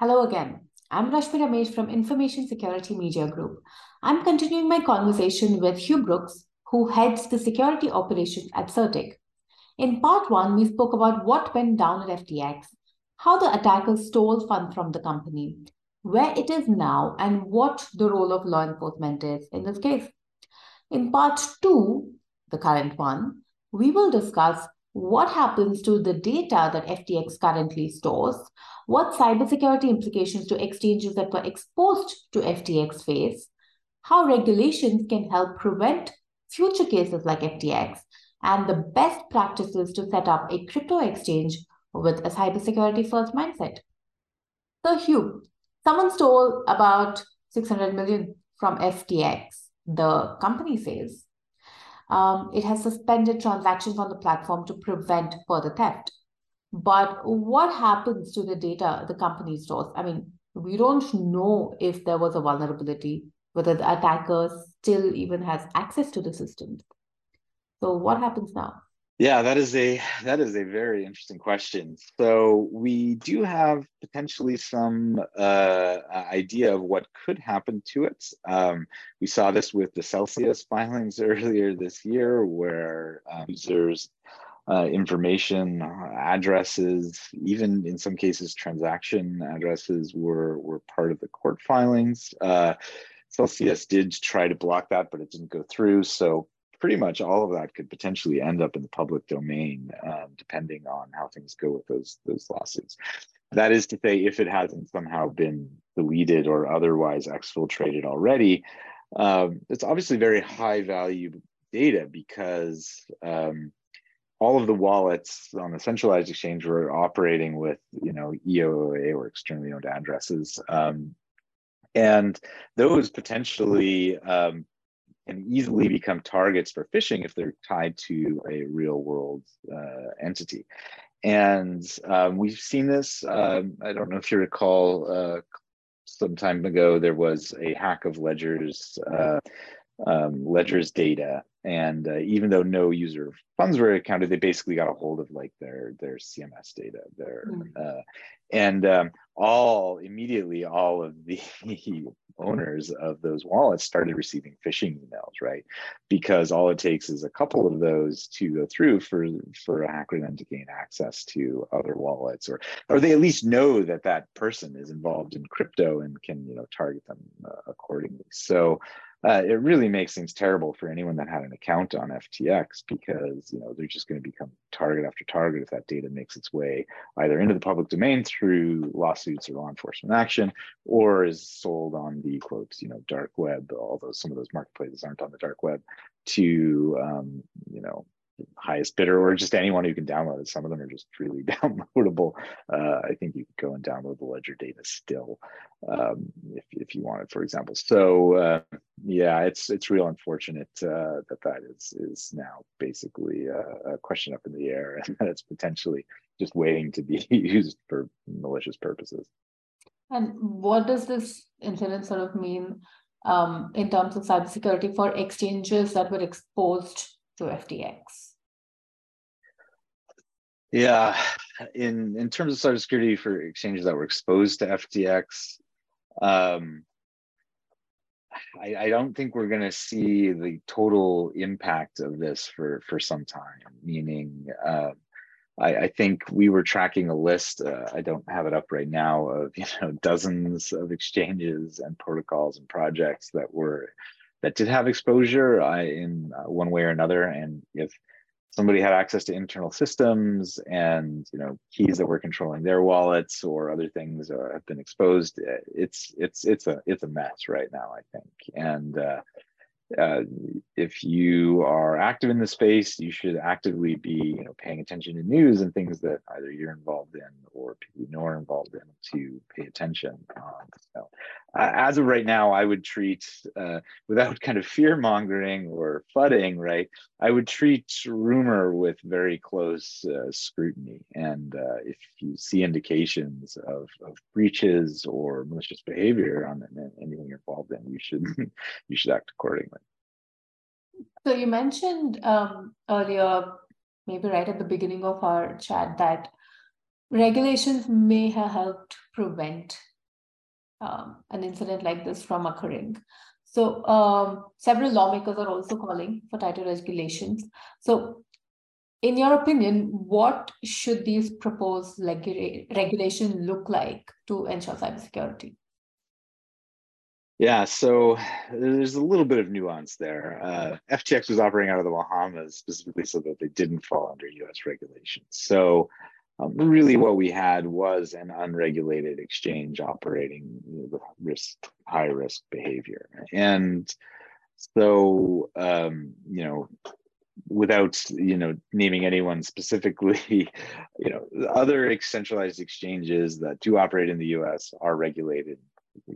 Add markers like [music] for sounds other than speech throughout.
Hello again. I'm Rashmi Ramesh from Information Security Media Group. I'm continuing my conversation with Hugh Brooks, who heads the security operations at CertiK. In part one, we spoke about what went down at FTX, how the attackers stole funds from the company, where it is now, and what the role of law enforcement is in this case. In part two, the current one, we will discuss what happens to the data that FTX currently stores, what cybersecurity implications do exchanges that were exposed to FTX face, how regulations can help prevent future cases like FTX, and the best practices to set up a crypto exchange with a cybersecurity first mindset. So, Hugh, someone stole about 600 million from FTX, the company says. Um, it has suspended transactions on the platform to prevent further theft. But what happens to the data the company stores? I mean, we don't know if there was a vulnerability, whether the attacker still even has access to the systems. So what happens now? Yeah, that is a that is a very interesting question. So we do have potentially some uh, idea of what could happen to it. Um, we saw this with the Celsius filings [laughs] earlier this year, where um, users uh, information, addresses, even in some cases transaction addresses were, were part of the court filings. Uh, Celsius did try to block that, but it didn't go through. So pretty much all of that could potentially end up in the public domain, um, depending on how things go with those, those lawsuits. That is to say, if it hasn't somehow been deleted or otherwise exfiltrated already, um, it's obviously very high value data because um, all of the wallets on the centralized exchange were operating with you know EOA or externally owned addresses, um, and those potentially um, can easily become targets for phishing if they're tied to a real world uh, entity. And um, we've seen this. Um, I don't know if you recall. Uh, some time ago, there was a hack of Ledger's uh, um, Ledger's data, and uh, even though no user funds were accounted, they basically got a hold of like their their CMS data, their mm. uh, and um, all immediately all of the [laughs] owners of those wallets started receiving phishing emails, right? Because all it takes is a couple of those to go through for for a hacker then to gain access to other wallets, or or they at least know that that person is involved in crypto and can you know target them uh, accordingly. So uh, it really makes things terrible for anyone that had an account on FTX because you know they're just going to become target after target if that data makes its way either into the public domain through lawsuits or law enforcement action, or is sold on the quotes you know dark web. Although some of those marketplaces aren't on the dark web, to um, you know highest bidder or just anyone who can download it. Some of them are just freely [laughs] downloadable. Uh, I think you could go and download the ledger data still um, if, if you want it, for example. So uh, yeah, it's it's real unfortunate uh, that that is is now basically a, a, question up in the air [laughs] and that it's potentially just waiting to be [laughs] used for malicious purposes. And what does this incident sort of mean um, in terms of cybersecurity for exchanges that were exposed to FTX? Yeah, in in terms of cybersecurity for exchanges that were exposed to FTX, um, I, I don't think we're going to see the total impact of this for for some time. Meaning, uh, I, I, think we were tracking a list. Uh, I don't have it up right now of [laughs] you know dozens of exchanges and protocols and projects that were that did have exposure uh, in uh, one way or another. And if somebody had access to internal systems and you know keys that were controlling their wallets or other things uh, have been exposed it's it's it's a it's a mess right now i think and uh, if you are active in the space, you should actively be you know, paying attention to news and things that either you're involved in or people you know are involved in to pay attention. Um, so, uh, as of right now, I would treat, uh, without [laughs] kind of fear mongering or fudding, right? I would treat rumor with very close uh, scrutiny. And uh, if you see indications of, of breaches or malicious behavior on anything involved in, you should [laughs] you should act accordingly. So you mentioned um, earlier, maybe right at the beginning of our chat, that regulations may have helped prevent um, an incident like this from occurring. So um, several lawmakers are also calling for tighter regulations. So in your opinion, what should these proposed regula- regulations look like to ensure cybersecurity? Yeah, so there's a little bit of nuance there. Uh, FTX was operating out of the Bahamas specifically so that they didn't fall under US regulations. So um, really what we had was an unregulated exchange operating with risk, high risk behavior. And so, um, you know, without you know naming anyone specifically [laughs] you know other centralized exchanges that do operate in the us are regulated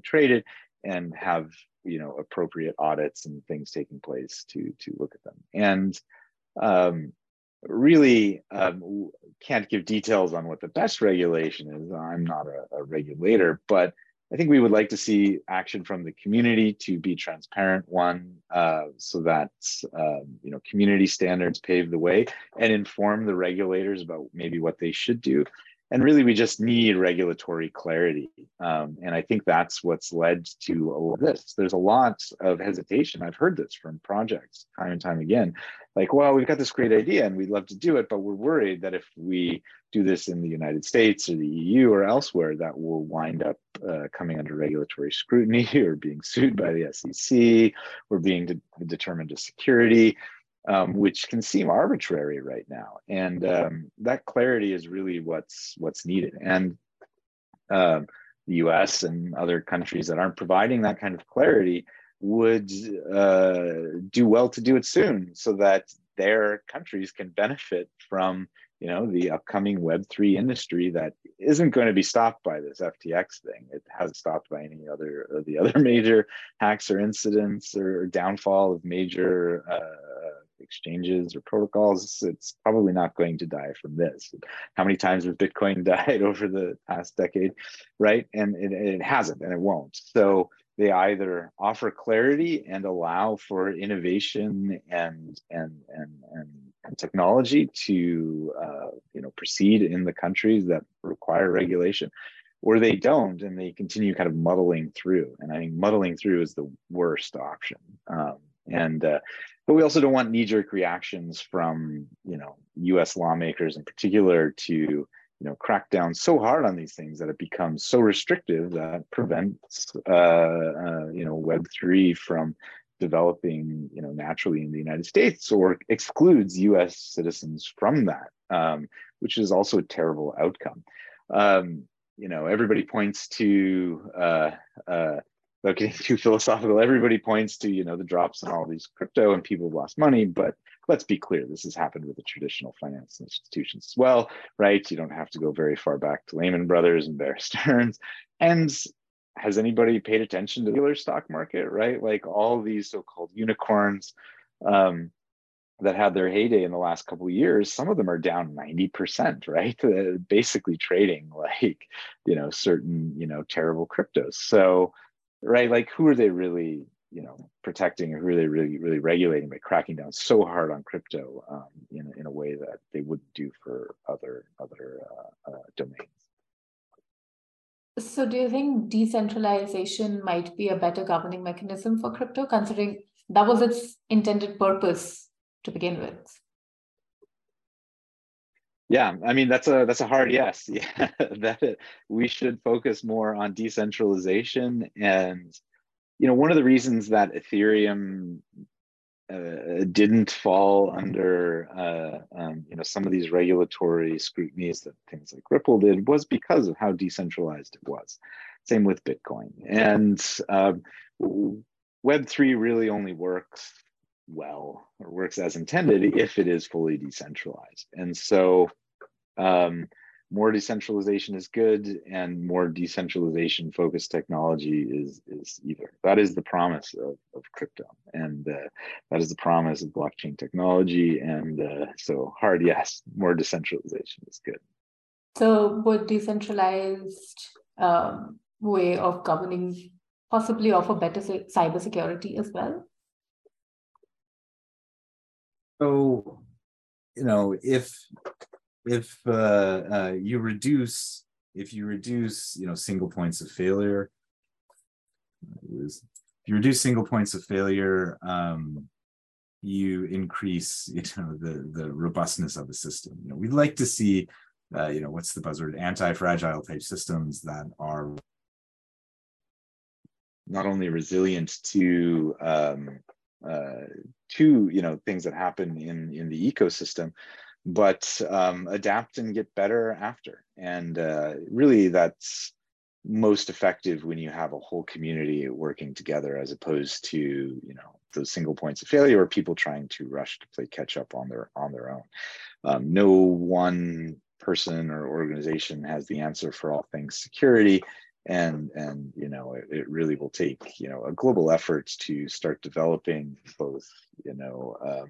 traded and have you know appropriate audits and things taking place to to look at them and um, really um, can't give details on what the best regulation is i'm not a, a regulator but I think we would like to see action from the community to be transparent one, uh, so that um, you know community standards pave the way and inform the regulators about maybe what they should do. And really, we just need regulatory clarity, um, and I think that's what's led to all of this. There's a lot of hesitation. I've heard this from projects time and time again, like, well, we've got this great idea and we'd love to do it, but we're worried that if we do this in the United States or the EU or elsewhere, that will wind up uh, coming under regulatory scrutiny [laughs] or being sued by the SEC or being de- determined as security, um, which can seem arbitrary right now. And um, that clarity is really what's what's needed. And um, the U.S. and other countries that aren't providing that kind of clarity would uh, do well to do it soon, so that their countries can benefit from you know the upcoming web3 industry that isn't going to be stopped by this ftx thing it hasn't stopped by any other of the other [laughs] major hacks or incidents or downfall of major uh, exchanges or protocols it's probably not going to die from this. How many times has bitcoin [laughs] died over the past decade right? And it, it hasn't and it won't. So they either offer clarity and allow for innovation and and and and, and technology to uh, you know proceed in the countries that require regulation or they don't and they continue kind of muddling through. And i think muddling through is the worst option. Um, and uh, but we also don't want knee-jerk reactions from you know us lawmakers in particular to you know crack down so hard on these things that it becomes so restrictive that prevents uh, uh, you know web 3 from developing you know naturally in the united states or excludes us citizens from that um, which is also a terrible outcome. Um, you know everybody points to uh, uh, without getting [laughs] too philosophical, everybody points to you know the drops in all these crypto and people have lost money. But let's be clear, this has happened with the traditional finance institutions as well, right? You don't have to go very far back to Lehman Brothers and Bear [laughs] Stearns. And has anybody paid attention to the regular stock market, right? Like all these so-called unicorns um, that had their heyday in the last couple of years, some of them are down 90%, right? [laughs] Basically trading like, you know, certain, you know, terrible cryptos. So right? Like who are they really, you know, protecting or who are they really, really regulating by cracking down so hard on crypto um, in, in a way that they wouldn't do for other other uh, uh, domains? So, do you think decentralization might be a better governing mechanism for crypto, considering that was its intended purpose to begin with? Yeah, I mean that's a that's a hard yes. [laughs] Yeah, that we should focus more on decentralization, and you know one of the reasons that Ethereum uh, didn't fall under uh, um, you know some of these regulatory scrutinies that things like Ripple did was because of how decentralized it was. Same with Bitcoin, and um, Web three really only works well or works as intended if it is fully decentralized. And so um, more decentralization is good and more decentralization focused technology is is either that is the promise of, of crypto and uh, that is the promise of blockchain technology and uh, so hard yes more decentralization is good. So would decentralized um, way of governing possibly offer better cybersecurity as well? So you know if if uh, uh, you reduce if you reduce you know single points of failure if you reduce single points of failure um, you increase [laughs] you know the the robustness of the system. You know we'd like to see uh, you know what's the buzzword anti-fragile type systems that are not only resilient to um, uh, to you know things that happen in in the ecosystem but um, adapt and get better after. And uh, really, that's most effective when you have a whole community working together, as opposed to you know those single points of failure or people trying to rush to play catch up on their on their own. Um, no one person or organization has the answer for all things security and and you know it, it, really will take you know a global effort to start developing both you know um,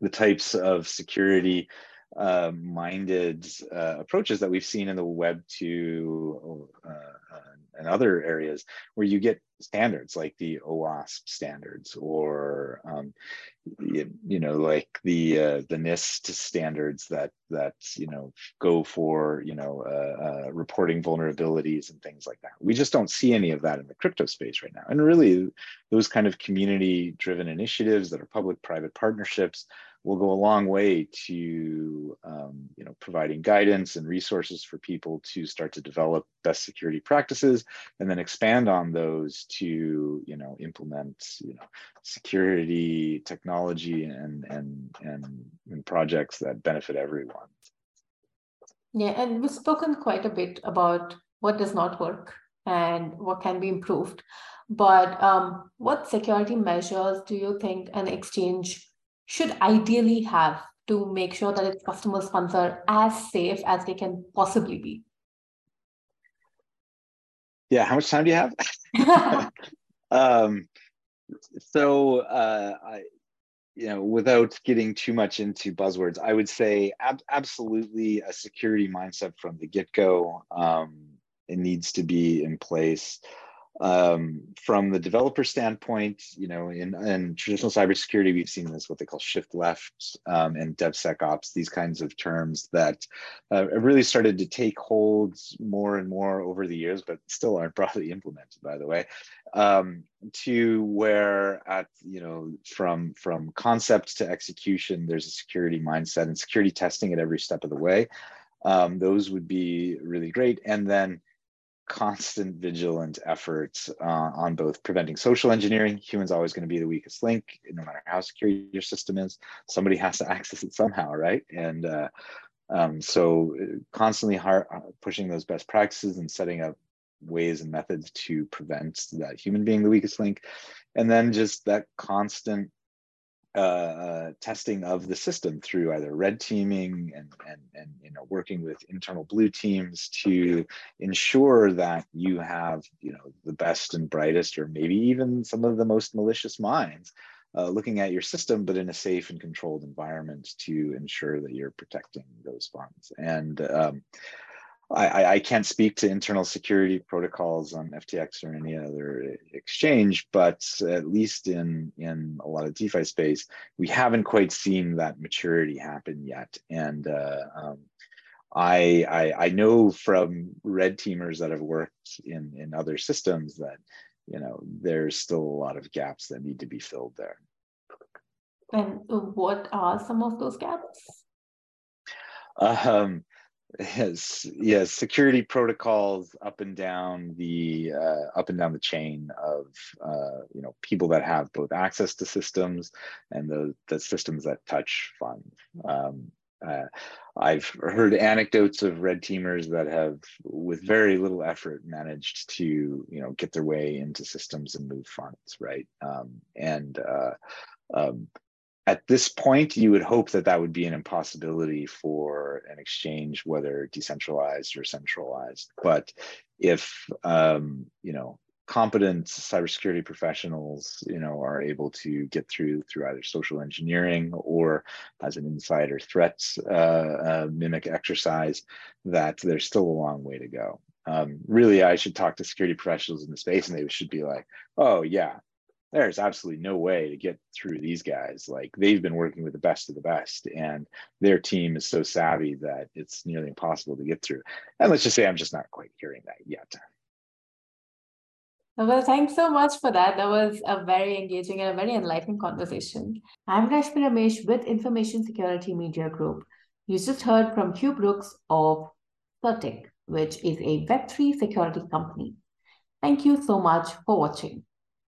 the types of security uh, minded uh, approaches that we've seen in the web 2 uh, and other areas where you get standards like the OWASP standards or um, you, you, know like the uh, the NIST standards that that you know go for you know uh, uh, reporting vulnerabilities and things like that. We just don't see any of that in the crypto space right now. And really, those kind of community driven initiatives that are public private partnerships will go a long way to um, you know providing guidance and resources for people to start to develop best security practices and then expand on those to you know implement you know security technology and and and, and projects that benefit everyone. Yeah and we've spoken quite a bit about what does not work and what can be improved. But um, what security measures do you think an exchange should ideally have to make sure that its customer funds are as safe as they can possibly be? Yeah, how much time do you have? [laughs] um, so, uh, I, you know, without getting too much into buzzwords, I would say ab- absolutely a security mindset from the get go. Um, it needs to be in place um, from the developer standpoint, you know, in, in traditional cybersecurity, we've seen this what they call shift left um, and DevSecOps, these kinds of terms that uh, really started to take hold more and more over the years, but still aren't [laughs] broadly implemented, by the way. Um, to where at you know from from concept to execution, there's a security mindset and security testing at every step of the way. Um, those would be really great, and then constant vigilant efforts uh, on both preventing social engineering. Humans always going to be the weakest link, no matter how secure your system is. Somebody has to [laughs] access it somehow, right? And uh, um, so, uh, constantly hard, uh, pushing those best practices and setting up ways and methods to prevent that human being the weakest link, and then just that constant uh, uh, testing of the system through either red teaming and, and, and you know working with internal blue teams to ensure that you have you know the best and brightest or maybe even some of the most malicious minds uh, looking at your system but in a safe and controlled environment to ensure that you're protecting those funds and um, I, I can't speak to internal security protocols on FTX or any other exchange, but at least in in a lot of DeFi space, we haven't quite seen that maturity happen yet. And uh, um, I, I, I know from red teamers that have worked in in other systems that you know there's still a lot of gaps that need to be filled there. And what are some of those gaps? Um, yes yes security protocols up and down the uh, up and down the chain of uh, you know people that have both access to systems and the the systems that touch funds um, uh, I've heard anecdotes of red teamers that have, with very little effort, managed to you know get their way into systems and move funds, right? Um, and uh, um, at this point, you would hope that that would be an impossibility for an exchange, whether decentralized or centralized. But if um, you know competent cybersecurity professionals, you know, are able to get through through either social engineering or as an insider threats uh, uh, mimic exercise, that there's still a long way to go. Um, really, I should talk to security professionals in the space, and they should be like, "Oh yeah, there's absolutely no way to get through these guys. Like they've been working with the best of the best, and their team is so savvy that it's nearly impossible to get through. And let's just say I'm just not quite hearing that yet. Well, thanks so much for that. That was a very engaging and a very enlightening conversation. I'm Rashmi Ramesh with Information Security Media Group. You just heard from Hugh Brooks of CertiK, which is a Web3 security company. Thank you so much for watching.